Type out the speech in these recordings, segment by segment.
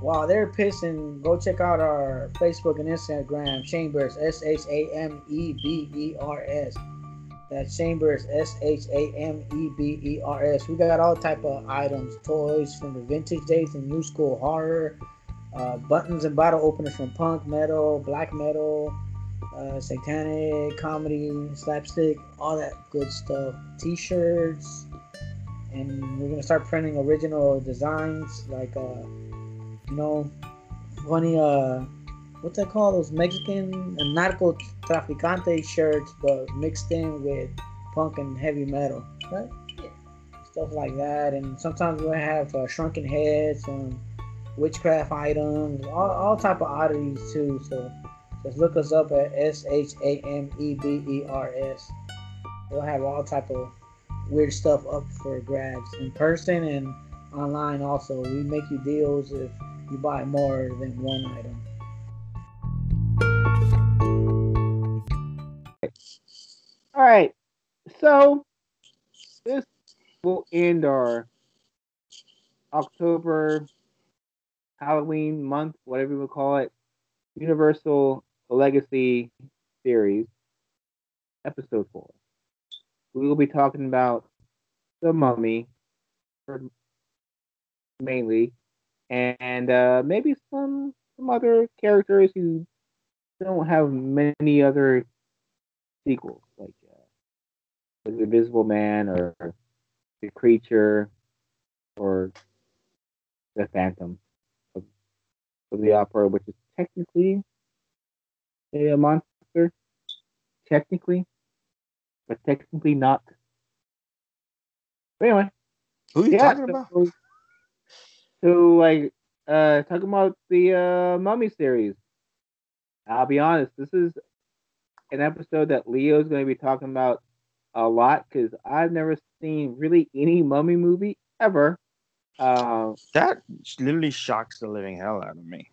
while they're pissing, go check out our Facebook and Instagram, Chambers, S H A M E B E R S. That's Chambers, S H A M E B E R S. We got all type of items, toys from the vintage days and new school horror, uh, buttons and bottle openers from punk, metal, black metal, uh, satanic, comedy, slapstick, all that good stuff. T-shirts, and we're gonna start printing original designs like uh, you know, funny uh, what's that called? Those Mexican narco traficante shirts, but mixed in with punk and heavy metal, right? Yeah. Stuff like that, and sometimes we'll have uh, shrunken heads and witchcraft items, all, all type of oddities too. So just look us up at S H A M E B E R S. We'll have all type of weird stuff up for grabs in person and online also. We make you deals if you buy more than one item. All right. So this will end our October Halloween month, whatever you would call it, Universal Legacy series, episode four. We will be talking about the mummy mainly, and uh, maybe some some other characters who don't have many other sequels, like uh, the Invisible Man or the Creature or the Phantom of, of the Opera, which is technically a monster, technically, but technically not. But anyway, Who are you yeah, talking about? So, so like uh talking about the uh mummy series. I'll be honest, this is an episode that Leo's going to be talking about a lot because I've never seen really any mummy movie ever. Uh, That literally shocks the living hell out of me.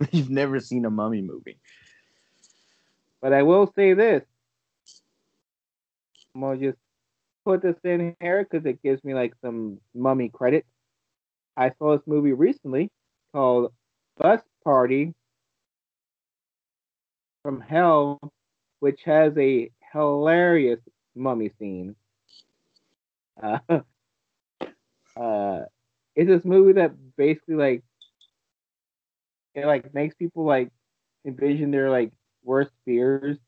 You've never seen a mummy movie. but I will say this. I'm gonna just put this in here because it gives me like some mummy credit. I saw this movie recently called Bus Party from Hell, which has a hilarious mummy scene. Uh, uh, it's this movie that basically like it like makes people like envision their like worst fears.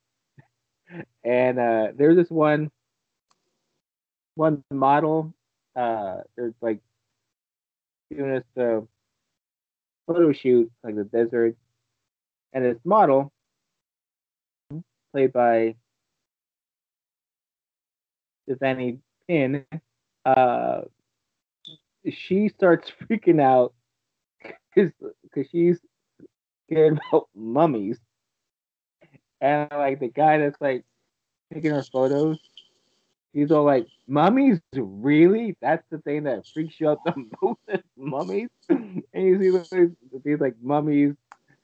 And uh, there's this one one model. Uh, there's like doing this uh, photo shoot, like the desert, and this model, played by Stephanie Pin, uh, she starts freaking out because she's scared about mummies. And like the guy that's like taking her photos, he's all like, "Mummies, really? That's the thing that freaks you out the most, is mummies." and you see these, like mummies,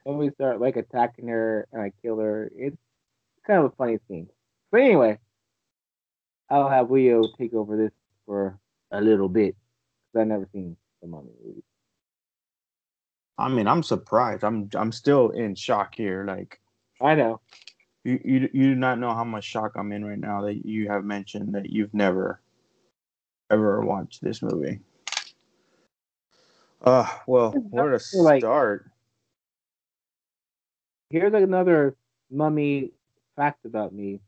mummies start like attacking her and like kill her. It's kind of a funny scene. But anyway, I'll have Leo take over this for a little bit because I've never seen the mummy movie. I mean, I'm surprised. I'm I'm still in shock here. Like I know. You, you you do not know how much shock I'm in right now that you have mentioned that you've never ever watched this movie. Uh well, where to Like- start? Here's another mummy fact about me.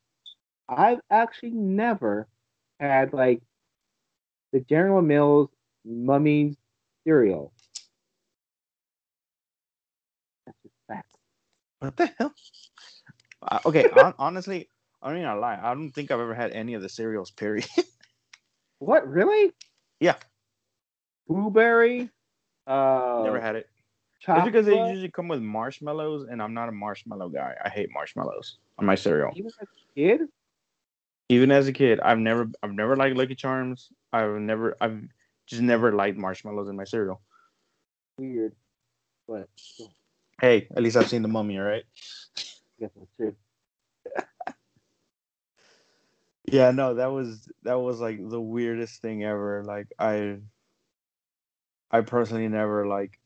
I've actually never had like the General Mills mummies cereal. That's just fact. What the hell? Uh, okay, hon- honestly, I don't even lie. I don't think I've ever had any of the cereals. Period. What really? Yeah. Blueberry. Uh, Never had it. It's because they usually come with marshmallows, and I'm not a marshmallow guy. I hate marshmallows on my cereal. Even as a kid. Even as a kid, I've never, I've never liked Lucky Charms. I've never, I've just never liked marshmallows in my cereal. Weird, but Hey, at least I've seen the Mummy, all right? Yeah, no, that was that was like the weirdest thing ever. Like I, I personally never like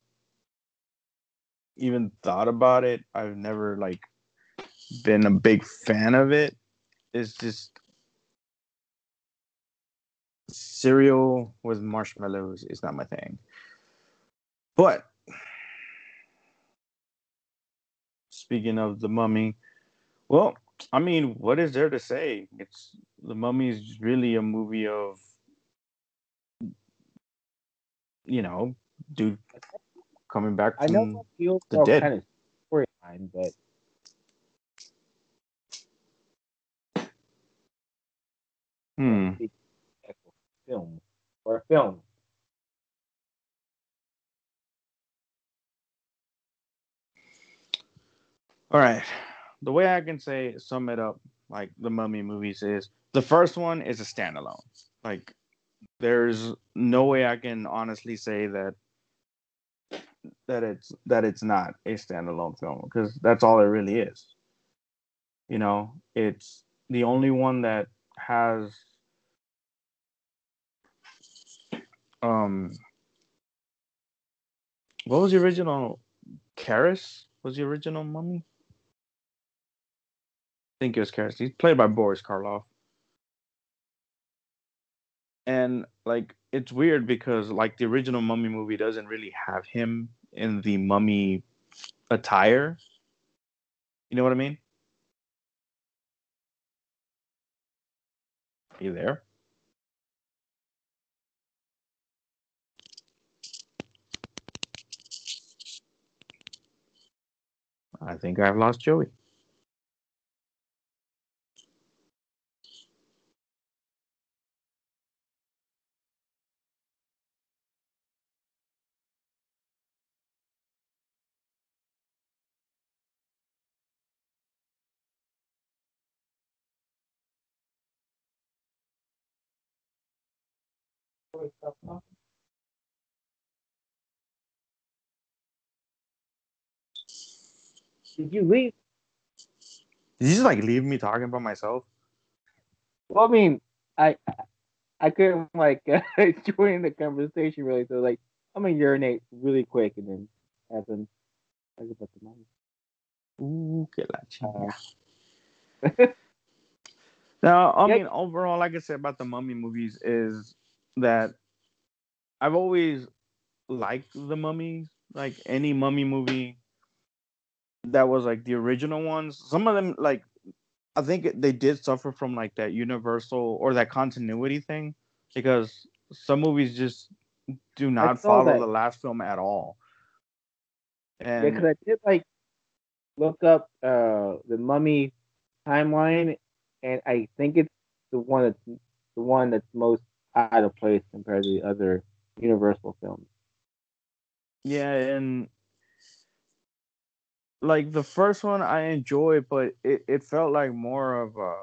even thought about it. I've never like been a big fan of it. It's just cereal with marshmallows is not my thing. But speaking of the mummy, well, I mean, what is there to say? It's the mummy is really a movie of you know, dude coming back I from know the the dead. kind of storyline, but Hmm. film or a film. All right. The way I can say sum it up, like the Mummy movies, is the first one is a standalone. Like, there's no way I can honestly say that that it's that it's not a standalone film because that's all it really is. You know, it's the only one that has um what was the original Kharis was the original mummy? Think it was Kharis. He's played by Boris Karloff. And like it's weird because like the original mummy movie doesn't really have him in the mummy attire. You know what I mean? Are you there? I think I've lost Joey. Did you leave? Did you just like leave me talking by myself? Well, I mean, I I couldn't like join the conversation really, so like I'm gonna urinate really quick and then have them talk about the money. Ooh, que la Uh, chinga. Now, I mean, overall, like I said about the Mummy movies, is that I've always liked the mummies. Like any Mummy movie that was like the original ones. Some of them, like I think they did suffer from like that universal or that continuity thing because some movies just do not follow that. the last film at all. Yeah, And because I did like look up uh the mummy timeline, and I think it's the one that's the one that's most out of place compared to the other Universal films. Yeah, and like the first one I enjoyed, but it, it felt like more of a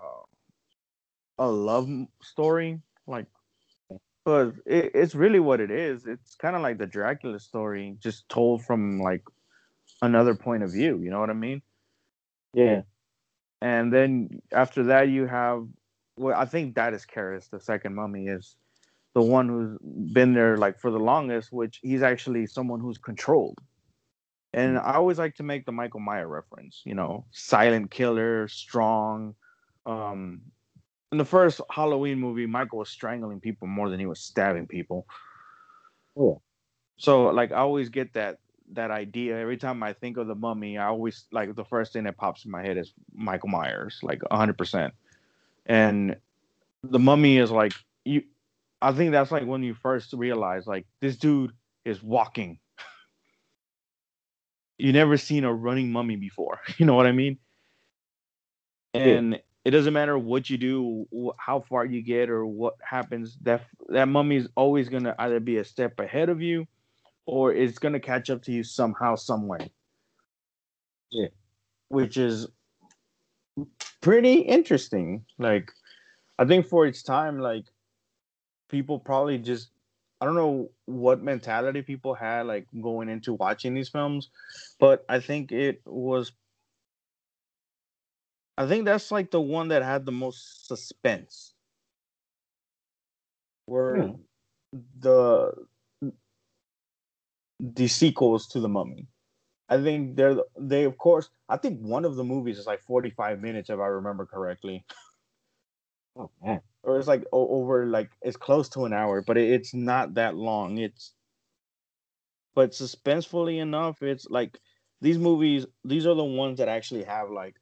a love story. Like, but it, it's really what it is. It's kind of like the Dracula story, just told from like another point of view. You know what I mean? Yeah, And then after that, you have well, I think that is Kharis, the second mummy, is the one who's been there like for the longest, which he's actually someone who's controlled. And I always like to make the Michael Meyer reference, you know, silent killer, strong. Um, in the first Halloween movie, Michael was strangling people more than he was stabbing people. Oh. So like I always get that that idea every time I think of the mummy. I always like the first thing that pops in my head is Michael Myers, like hundred percent. And the mummy is like you. I think that's like when you first realize like this dude is walking. You never seen a running mummy before. You know what I mean? And it doesn't matter what you do, how far you get, or what happens. That that mummy is always gonna either be a step ahead of you, or it's gonna catch up to you somehow, some way. Yeah. which is pretty interesting. Like, I think for its time, like people probably just I don't know what mentality people had like going into watching these films, but I think it was I think that's like the one that had the most suspense. Were Hmm. the the sequels to the mummy. I think they're they of course. I think one of the movies is like forty five minutes if I remember correctly. Oh man. or it's like over like it's close to an hour, but it's not that long. It's but suspensefully enough, it's like these movies. These are the ones that actually have like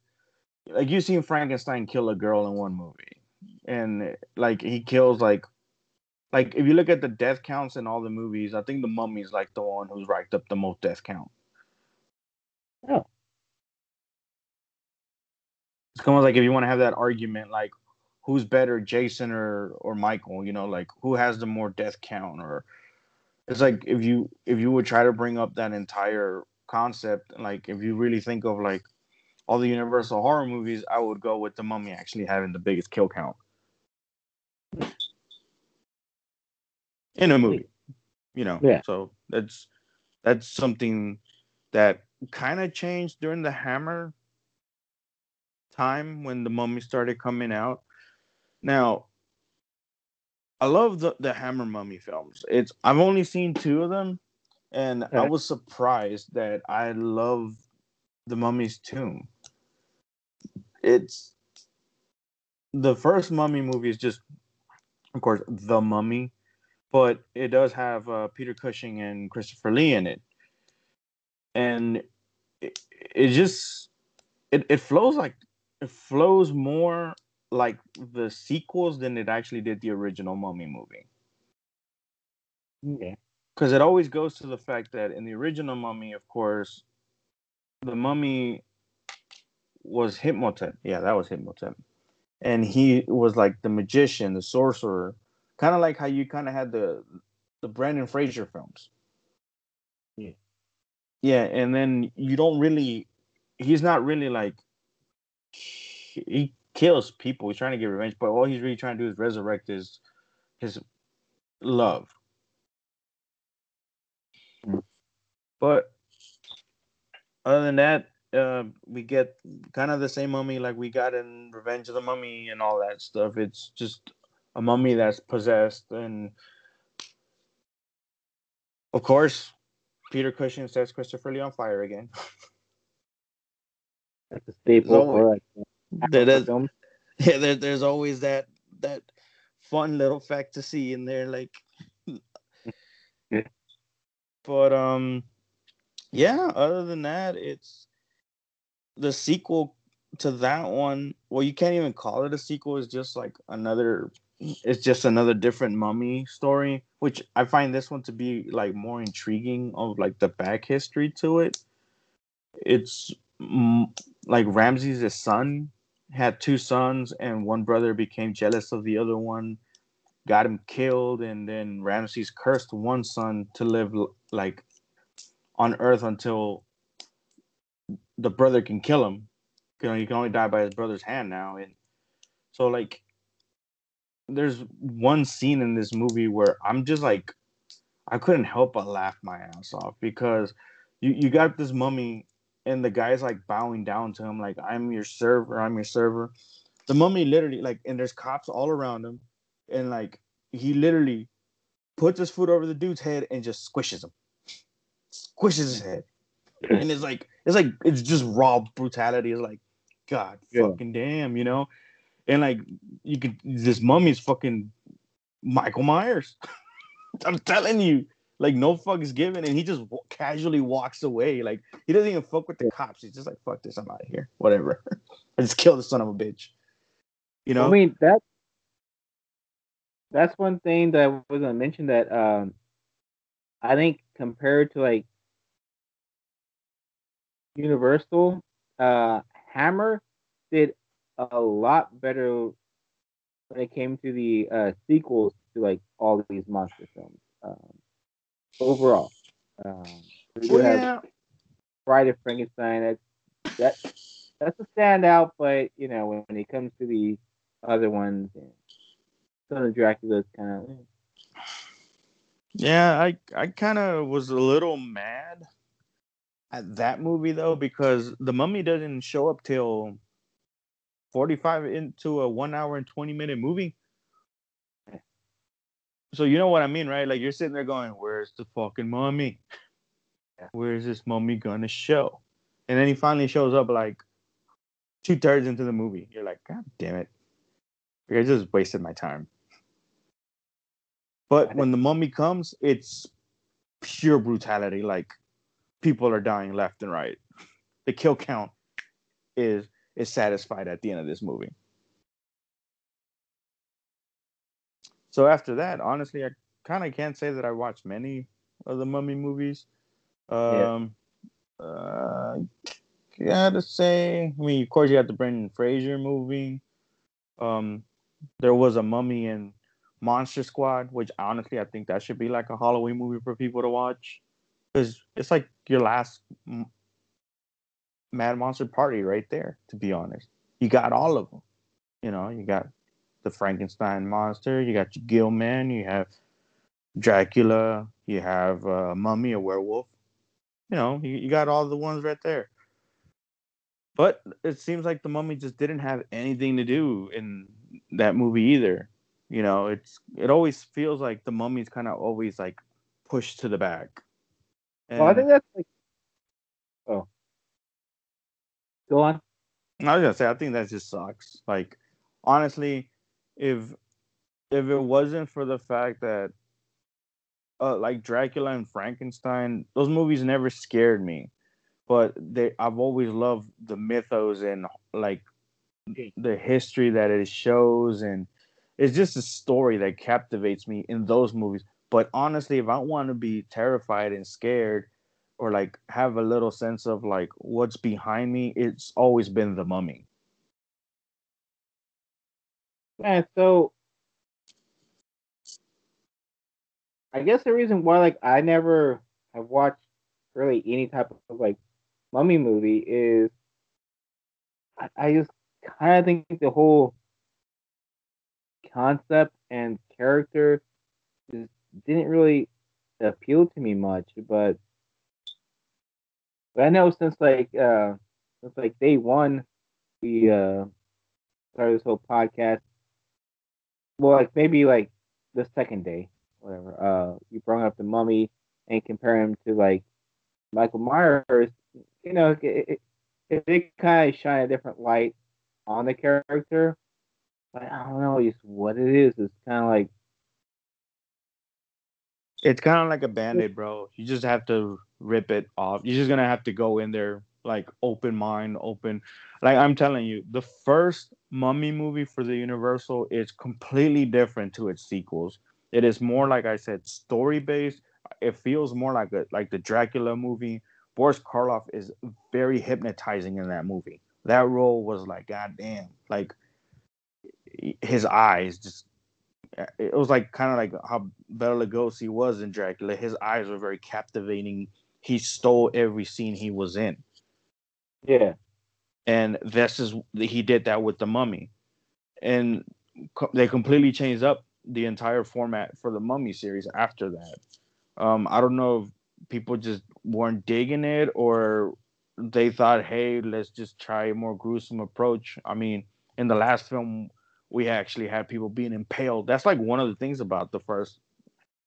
like you've seen Frankenstein kill a girl in one movie, and like he kills like like if you look at the death counts in all the movies, I think the mummy's like the one who's racked up the most death count. Oh. It's kind of like if you want to have that argument, like who's better, Jason or or Michael? You know, like who has the more death count? Or it's like if you if you would try to bring up that entire concept, like if you really think of like all the Universal horror movies, I would go with the Mummy actually having the biggest kill count in a movie. You know, Yeah. So that's that's something that kind of changed during the Hammer time when the Mummy started coming out. Now, I love the the Hammer Mummy films. It's I've only seen two of them, and I was surprised that I love the Mummy's Tomb. It's the first Mummy movie is just, of course, the Mummy, but it does have uh, Peter Cushing and Christopher Lee in it, and it, it just it, it flows like it flows more like the sequels than it actually did the original Mummy movie. yeah Because it always goes to the fact that in the original Mummy, of course, the Mummy was Hypnotep. Yeah, that was Hypnotep. And he was like the magician, the sorcerer, kind of like how you kind of had the the Brendan Fraser films. Yeah. And then you don't really. He's not really like. He kills people. He's trying to get revenge, but all he's really trying to do is resurrect his his love. Mm. But other than that, uh, we get kind of the same mummy like we got in Revenge of the Mummy and all that stuff. It's just a mummy that's possessed, and of course, Peter Cushing sets Christopher Lee on fire again. That's a staple So- for like There- there's- films. yeah, there, there's always that that fun little fact to see in there, like. Yeah. But um, yeah. Other than that, it's the sequel to that one. Well, you can't even call it a sequel. It's just like another. It's just another different mummy story, which I find this one to be like more intriguing of like the back history to it. It's like Ramses' son had two sons and one brother became jealous of the other one got him killed and then ramses cursed one son to live like on earth until the brother can kill him you know he can only die by his brother's hand now and so like there's one scene in this movie where i'm just like i couldn't help but laugh my ass off because you, you got this mummy and the guy's like bowing down to him like i'm your server i'm your server. The mummy literally like and there's cops all around him and like he literally puts his foot over the dude's head and just squishes him. Squishes his head. And it's like it's like it's just raw brutality. It's like god Yeah. fucking damn you know and like you could this mummy's fucking michael myers. I'm telling you. Like no is given. And he just w- casually walks away. Like he doesn't even fuck with the cops. He's just like fuck this i'm out of here. Whatever. I just killed the son of a bitch. You know? I mean that that's one thing that I was gonna mention that um I think compared to like Universal, uh Hammer did a lot better when it came to the uh sequels to like all of these monster films. Um overall. Um we do Well, have yeah. Bride of Frankenstein. That's that that's a standout, but you know when, when it comes to the other ones, yeah, Son of Dracula's kind of Yeah, I I kind of was a little mad at that movie though because the Mummy doesn't show up till forty five into a one hour and twenty minute movie. So you know what I mean, right? Like you're sitting there going, "Where's the fucking mummy?" where's this mummy gonna show? And then he finally shows up like two thirds into the movie. You're like, God damn it. I just wasted my time. But when the mummy comes, it's pure brutality. Like people are dying left and right. The kill count is is satisfied at the end of this movie. So after that, honestly, I kind of can't say that I watched many of the Mummy movies. Um, yeah. uh, gotta say, I mean, of course, you got the Brendan Fraser movie. Um, there was a Mummy and Monster Squad, which honestly, I think that should be like a Halloween movie for people to watch because it's like your last Mad Monster party right there. To be honest, you got all of them. You know, you got the Frankenstein monster, you got your Gill Man, you have Dracula, you have uh, Mummy, a werewolf. You know, you, you got all the ones right there. But it seems like the Mummy just didn't have anything to do in that movie either. You know, it's it always feels like the Mummy's kind of always like pushed to the back. And well, I think that's like, go on. I was gonna say, I think that just sucks. Like, honestly, if if it wasn't for the fact that uh, like Dracula and Frankenstein, those movies never scared me. But they I've always loved the mythos and like the history that it shows and it's just a story that captivates me in those movies. But honestly, if I want to be terrified and scared or like have a little sense of like what's behind me, it's always been the mummy. Yeah, so I guess the reason why like I never have watched really any type of like mummy movie is I, I just kind of think the whole concept and character just didn't really appeal to me much. But but I know since like uh since like day one we uh started this whole podcast well, like maybe like the second day, whatever. Uh, you brought up the mummy and compare him to like Michael Myers. You know, it, it, it kind of shine a different light on the character. But I don't know just what it is. It's kind of like it's kind of like a band-aid, bro. You just have to rip it off. You're just gonna have to go in there like open mind, open. Like I'm telling you, the first Mummy movie for the Universal is completely different to its sequels. It is more like I said, story based. It feels more like a like the Dracula movie. Boris Karloff is very hypnotizing in that movie. That role was like, goddamn, like his eyes just. It was like kind of like how Bela Lugosi was in Dracula. His eyes were very captivating. He stole every scene he was in. Yeah. And this is he did that with the Mummy, and co- they completely changed up the entire format for the Mummy series after that. Um, I don't know if people just weren't digging it or they thought, hey, let's just try a more gruesome approach. I mean, in the last film, we actually had people being impaled. That's like one of the things about the first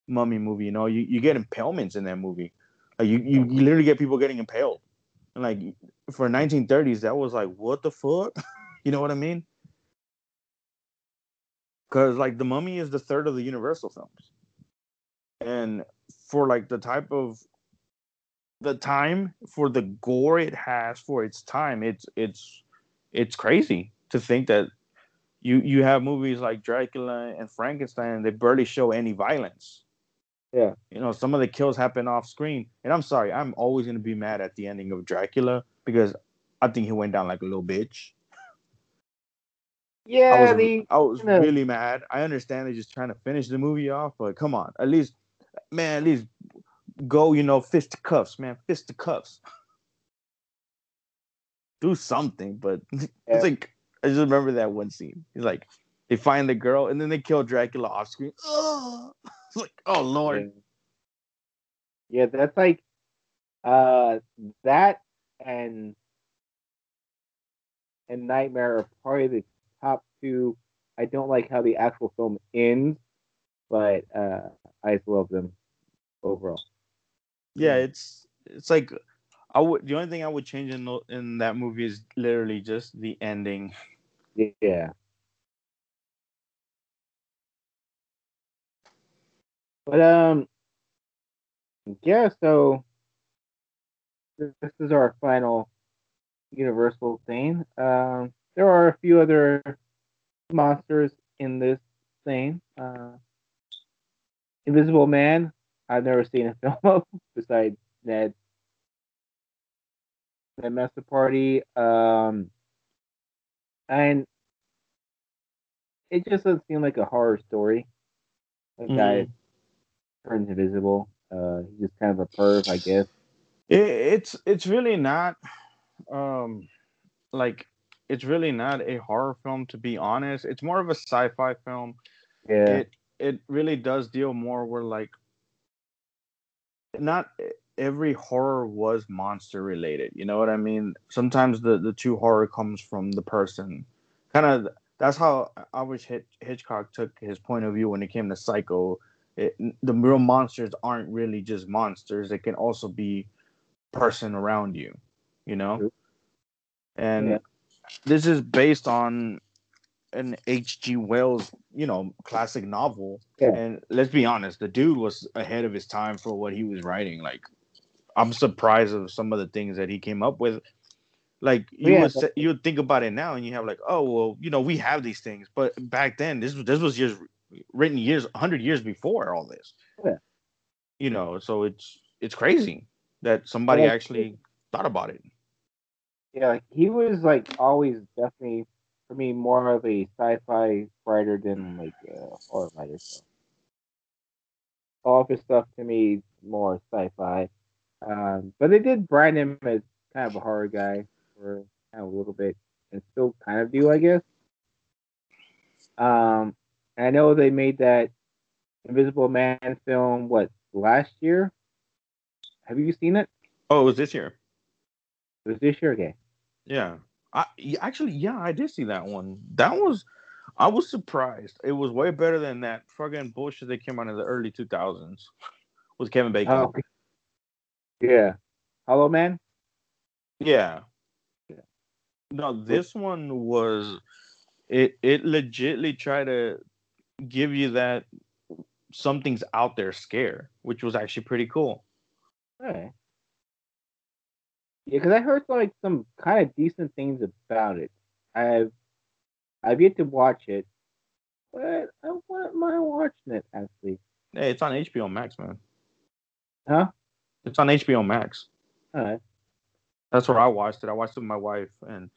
Mummy movie. You know, you, you get impalements in that movie. You, you literally get people getting impaled. And like for 1930s, that was like, what the fuck? you know what I mean? Because like the Mummy is the third of the Universal films, and for like the type of the time for the gore it has for its time, it's it's it's crazy to think that you you have movies like Dracula and Frankenstein, they barely show any violence. Yeah. You know, some of the kills happen off screen. And I'm sorry, I'm always gonna be mad at the ending of Dracula because I think he went down like a little bitch. Yeah, I was, the, I was really mad. I understand they're just trying to finish the movie off, but come on, at least, man, at least go, you know, fist to cuffs, man, fist to cuffs. Do something, but yeah. it's like I just remember that one scene. He's like, they find the girl and then they kill Dracula off screen. Like, oh lord. Yeah, that's like uh that and and Nightmare are probably the top two. I don't like how the actual film ends, but uh I just love them overall. Yeah, it's it's like I would the only thing I would change in in that movie is literally just the ending. Yeah. But um yeah, so this is our final universal thing. Um there are a few other monsters in this thing. Uh Invisible Man, I've never seen a film of besides Ned. The Master Party. Um and it just doesn't seem like a horror story. A guy turns invisible. Uh, he's just kind of a perv, I guess. It, it's it's really not um like it's really not a horror film to be honest. It's more of a sci-fi film. Yeah, It it really does deal more where like not every horror was monster related. You know what I mean? Sometimes the the true horror comes from the person. Kind of that's how I wish Hitch, Hitchcock took his point of view when it came to Psycho. It, the real monsters aren't really just monsters; they can also be person around you. You know, and Yeah. this is based on an H.G. Wells, you know, classic novel. Yeah. And let's be honest, the dude was ahead of his time for what he was writing. Like, I'm surprised of some of the things that he came up with. Like you Yeah, would say, you would think about it now, and you have like, oh well, you know, we have these things, but back then, this was this was years written years, hundred years before all this. Yeah. You know, so it's it's crazy that somebody actually thought about it. yeah. Like, he was like always definitely for me more of a sci-fi writer than like a horror writer. So. All of his stuff to me more sci-fi. Um, but they did brand him as kind of a horror guy for kind of a little bit, and still kind of do, I guess. Um, I know they made that Invisible Man film what last year. Have you seen it? Oh, it was this year. It was this year. Okay. Yeah. I actually yeah, I did see that one. That was I was surprised. It was way better than that fucking bullshit that came out in the early 2000s with Kevin Bacon. Oh. Yeah. Hollow Man. Yeah. Yeah. No, this one was it it legitly tried to give you that something's out there scare, which was actually pretty cool. Alright. Yeah, because I heard like some kind of decent things about it. I've I've yet to watch it, but I wouldn't mind watching it actually. Hey, it's on HBO Max, man. Huh? It's on HBO Max. Alright. That's where I watched it. I watched it with my wife, and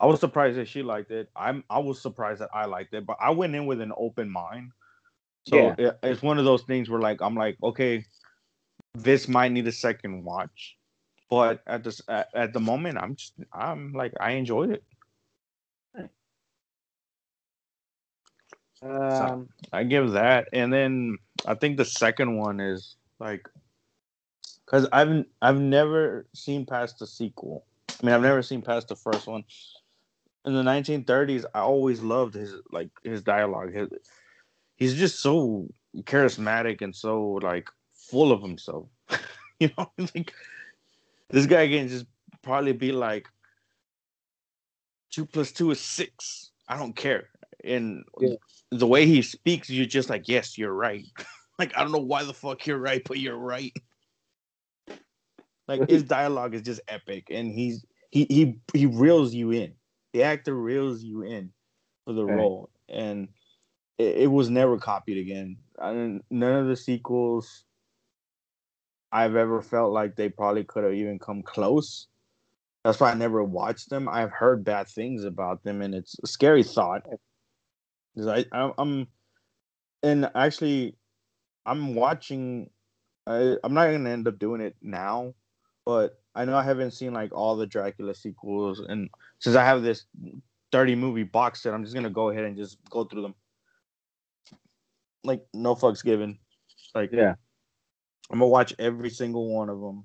I was surprised that she liked it. I'm I was surprised that I liked it, but I went in with an open mind. So Yeah. it, it's one of those things where like I'm like, okay, this might need a second watch, but at this at, at the moment, I'm just I'm like I enjoyed it. Um. I give that, and then I think the second one is like, because I've I've never seen past the sequel. I mean, I've never seen past the first one. In the 1930s, I always loved his like his dialogue. His, he's just so charismatic and so like full of himself. you know, like this guy can just probably be like two plus two is six. I don't care. And Yeah. the way he speaks, you're just like, yes, you're right. like I don't know why the fuck you're right, but you're right. Like his dialogue is just epic, and he's he he he reels you in. The actor reels you in for the role, and it, it was never copied again. I didn't, none of the sequels I've ever felt like they probably could have even come close. That's why I never watched them. I've heard bad things about them, and it's a scary thought. I, I'm, I'm, and actually, I'm watching. I, I'm not gonna end up doing it now, but I know I haven't seen like all the Dracula sequels, and since I have this 30 movie box set, I'm just gonna go ahead and just go through them. Like no fucks given. Like Yeah. I'm gonna watch every single one of them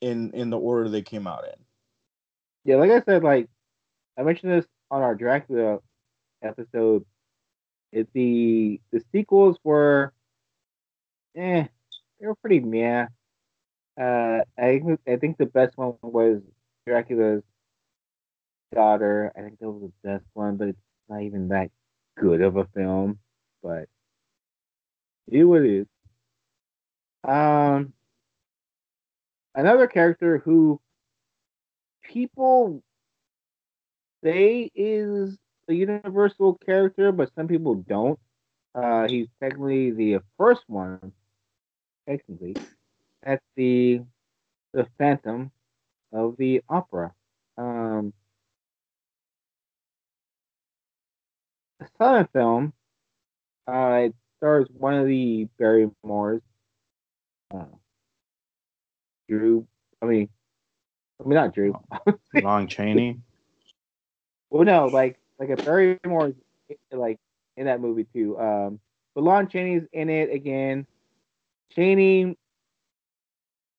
in in the order they came out in. Yeah, like I said, like I mentioned this on our Dracula episode. It the the sequels were, eh, they were pretty meh. Uh, I think I think the best one was Dracula's daughter. I think that was the best one, but it's not even that good of a film. But it is. Um, another character who people say is a universal character, but some people don't. Uh, he's technically the first one, technically. That's the the Phantom of the Opera. Um, the silent film. Uh, it stars one of the Barrymores. Uh, Drew. I mean, I mean not Drew. Lon Chaney. well, no, like like a Barrymore, like in that movie too. Um, but Lon Chaney's in it again. Chaney,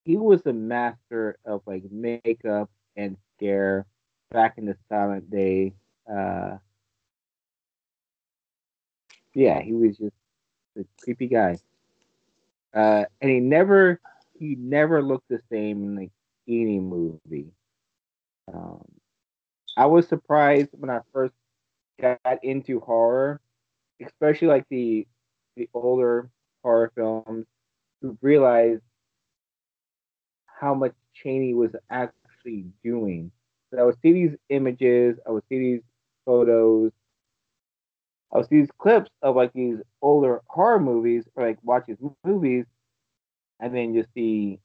he was a master of like makeup and scare back in the silent day. Uh, yeah, he was just a creepy guy. Uh, and he never, he never looked the same in like any movie. Um, I was surprised when I first got into horror, especially like the the older horror films, to realize how much Chaney was actually doing. So I would see these images, I would see these photos, I would see these clips of like these older horror movies or like watch these movies, and then just see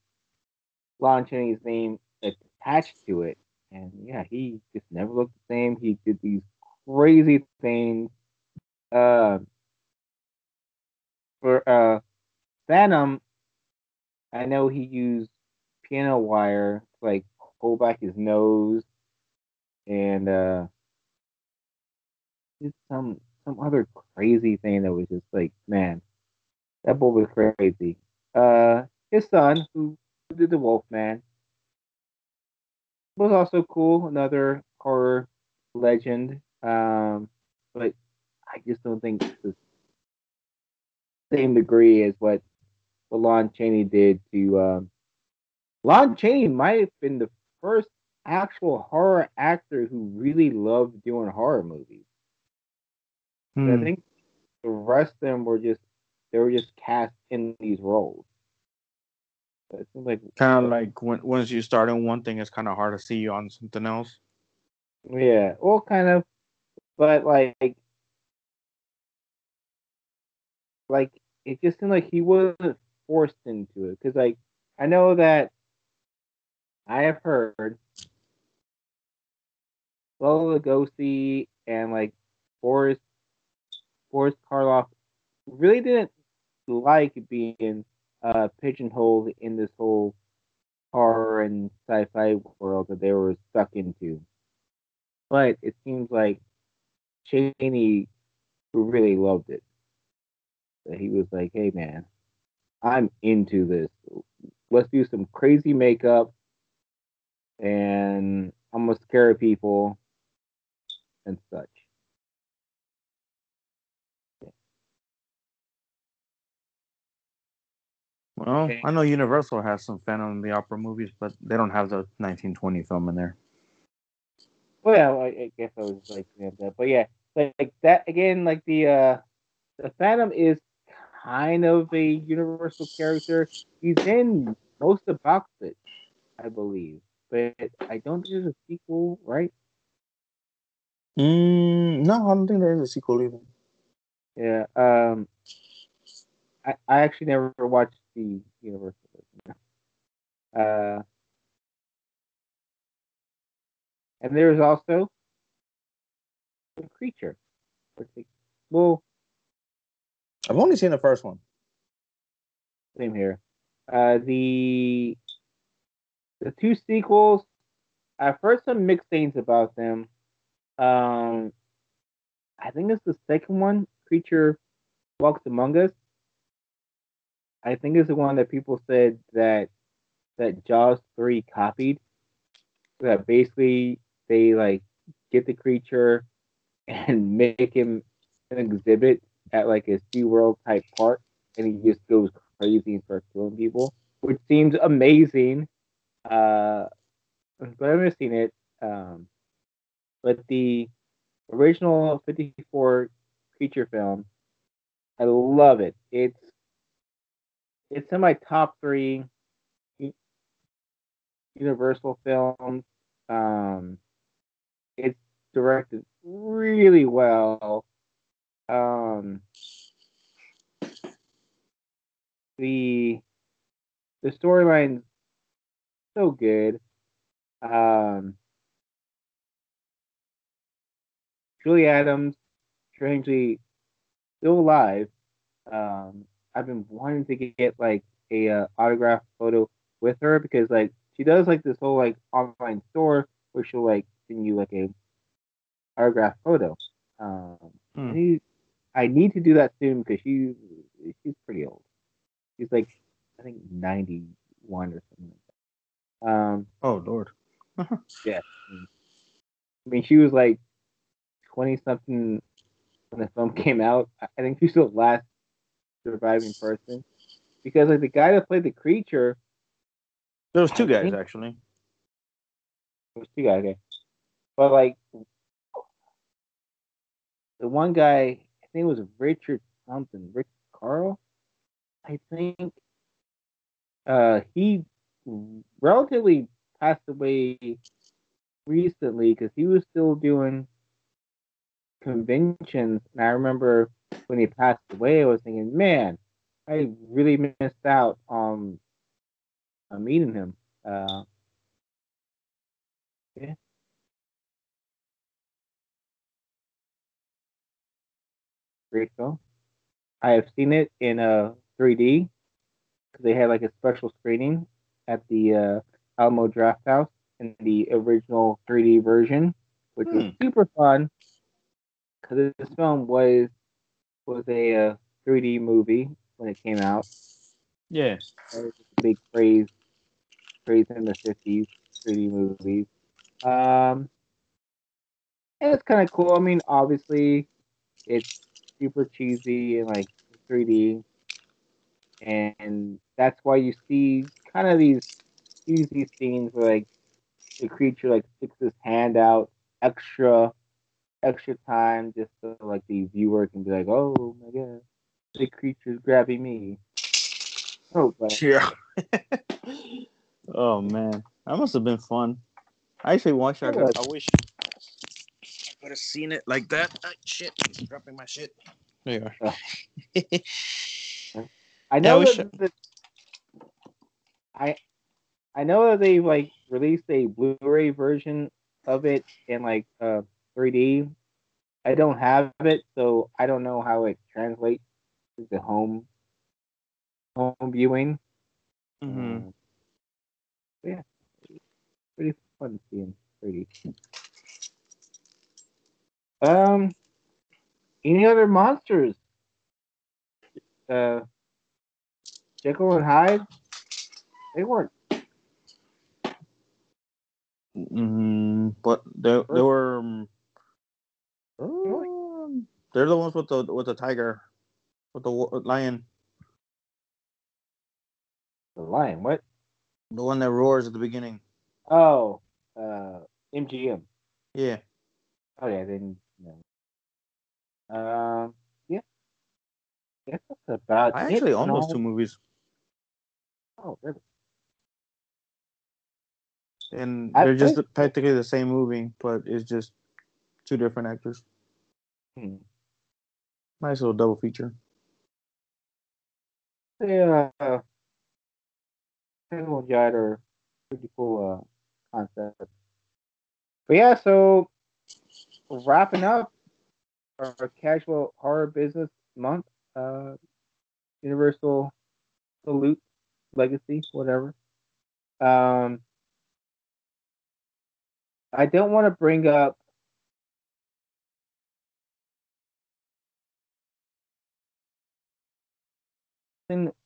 Lon Chaney's name attached to it. And yeah, he just never looked the same. He did these crazy things. Uh, for uh, Phantom, I know he used piano wire to like hold back his nose, and uh, did some some other crazy thing that was just like, man, that boy was crazy. Uh, his son, who did the Wolfman, was also cool. Another horror legend. Um, but I just don't think it's the same degree as what, what Lon Chaney did to. Um, Lon Chaney might have been the first actual horror actor who really loved doing horror movies. Hmm. I think the rest of them were just they were just cast in these roles. So it seems like Kind of like when once you start in one thing, it's kind of hard to see you on something else. Yeah, well, kind of, but like, like it just seemed like he wasn't forced into it because, like, I know that I have heard Bela Lugosi and like Boris Boris Karloff really didn't like being uh, pigeonholed in this whole horror and sci-fi world that they were stuck into. But it seems like Chaney really loved it. He was like, "Hey, man, I'm into this. Let's do some crazy makeup, and I'm gonna scare people and such." Well, Okay. I know Universal has some Phantom of the Opera movies, but they don't have the 1920 film in there. Well, I, I guess I was like yeah, that, but yeah, like, like that again. Like the uh, the Phantom is kind of a universal character. He's in most of box I believe, but I don't think there's a sequel, right? Mm, no, I don't think there is a sequel either. Yeah. Um, I I actually never watched the Universal version. Uh, and there's also the creature. Well, I've only seen the first one. Same here. Uh, the the two sequels, I've heard some mixed things about them. Um, I think it's the second one, Creature Walks Among Us. I think it's the one that people said that that Jaws three copied. That basically they like get the creature and make him an exhibit at like a SeaWorld type park and he just goes crazy and starts killing people, which seems amazing. Uh, but I've never seen it. Um, but the original 54 creature film, I love it. It's it's in my top three Universal films. Um, it's directed really well. Um, the the storyline's so good. Um, Julie Adams, strangely still alive. Um, I've been wanting to get like a uh, autograph photo with her because like she does like this whole like online store where she'll like send you like a autograph photo. Um, Hmm. I, need, I need to do that soon because she she's pretty old. She's like I think ninety one or something like that. Um, Oh Lord. Yeah. I mean, she was like twenty something when the film came out. I think she's the last surviving person because like the guy that played the creature There was two I guys think- actually. It was two guys, okay. But like the one guy, I think it was Richard something, Rick Carl, I think. Uh, he relatively passed away recently because he was still doing conventions, and I remember when he passed away, I was thinking, man, I really missed out on, on meeting him. Uh, yeah. Great film. I have seen it in uh 3D because they had like a special screening at the uh, Alamo Drafthouse in the original 3D version, which was super fun because this film was was a uh, 3D movie when it came out. Yeah. That was a big craze, craze in the 50s 3D movies. Um, and it's kind of cool. I mean, obviously, it's super cheesy and like 3D, and that's why you see kind of these cheesy scenes where like the creature like sticks his hand out extra, extra time just so like the viewer can be like, oh my god, the creature's grabbing me. Oh, but Yeah. oh man, that must have been fun. I actually watched that. Yeah. I wish I could have seen it like that. Ah, shit, I'm dropping my shit. There you are. I know wish- that, that I I know that they like released a Blu-ray version of it in like uh 3D. I don't have it, so I don't know how it translates to the home home viewing. hmm Um, yeah, pretty fun seeing 3D. Um, any other monsters? Uh, Jekyll and Hyde. They weren't. Mm, but they they were. Um, um, they're the ones with the with the tiger, with the lion, The lion. What? the one that roars at the beginning. Oh, uh, MGM. Yeah. Oh yeah, then no. Um, yeah. That's about I actually own those two movies, Oh, really? And I they're just think- practically the same movie, but it's just two different actors. Hmm. Nice little double feature. Yeah. Uh, Jekyll and Hyde are pretty cool uh, concept. But yeah, so wrapping up our, our casual horror business month, uh, Universal salute, legacy, whatever. Um, I don't want to bring up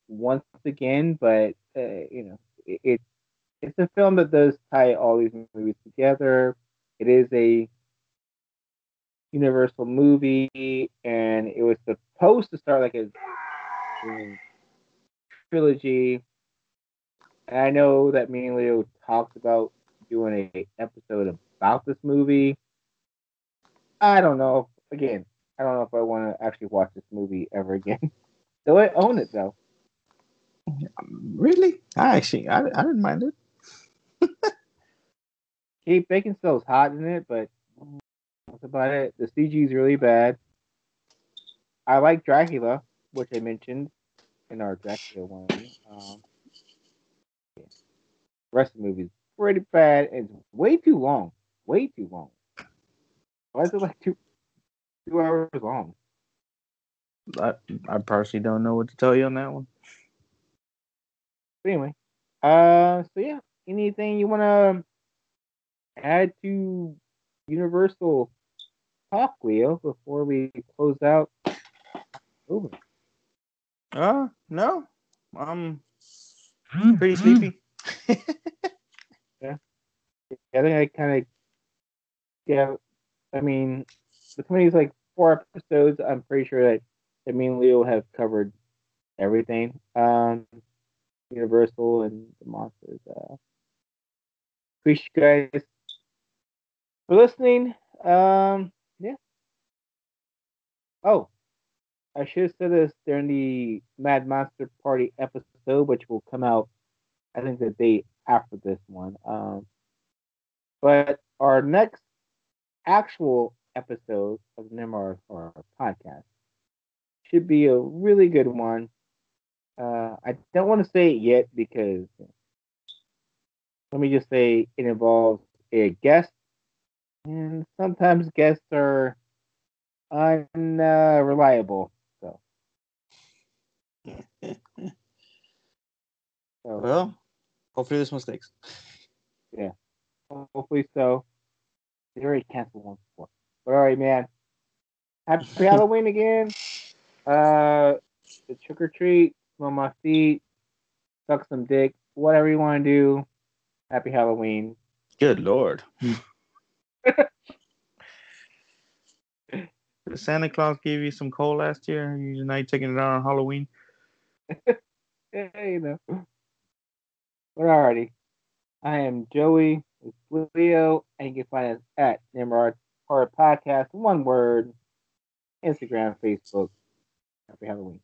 once again, but uh, you know, it, it's it's a film that does tie all these movies together. It is a Universal movie, and it was supposed to start like a, a trilogy, And I know that me and Leo talked about doing a episode about this movie. I don't know. Again, I don't know if I want to actually watch this movie ever again. Do I own it though? Really? I actually, I, I didn't mind it. Kate Beckinsale's hot in it, but that's about it. The CG is really bad. I like Dracula, which I mentioned in our Dracula one. Um, yeah. The rest of the movie is pretty bad and it's way too long. Way too long. Why is it like two two hours long? I, I personally don't know what to tell you on that one. But anyway, uh, so yeah, anything you want to add to Universal Talk, Leo, before we close out? Over. Uh, no. I'm pretty sleepy. I think I kind of, yeah. I mean, between these like four episodes, I'm pretty sure that, that me and Leo have covered everything. Um, Universal and the monsters. Uh, appreciate you guys for listening. Um, yeah. Oh, I should have said this during the Mad Monster Party episode, which will come out, I think, the day after this one. Um, but our next actual episode of Nimrod Horror podcast should be a really good one. Uh, I don't want to say it yet because let me just say it involves a guest, and sometimes guests are unreliable. So, so well, hopefully this one sticks. Hopefully so. They already canceled one before. But all right, man. Happy Halloween again. Uh, the trick or treat, smell my feet, suck some dick, whatever you want to do. Happy Halloween. Good lord. Did Santa Claus give you some coal last year? You're not taking it out on Halloween? Yeah, you know. But alrighty. I am Joey with Leo, and you can find us at Nimrod Horror Podcast, one word, Instagram, Facebook. Happy Halloween.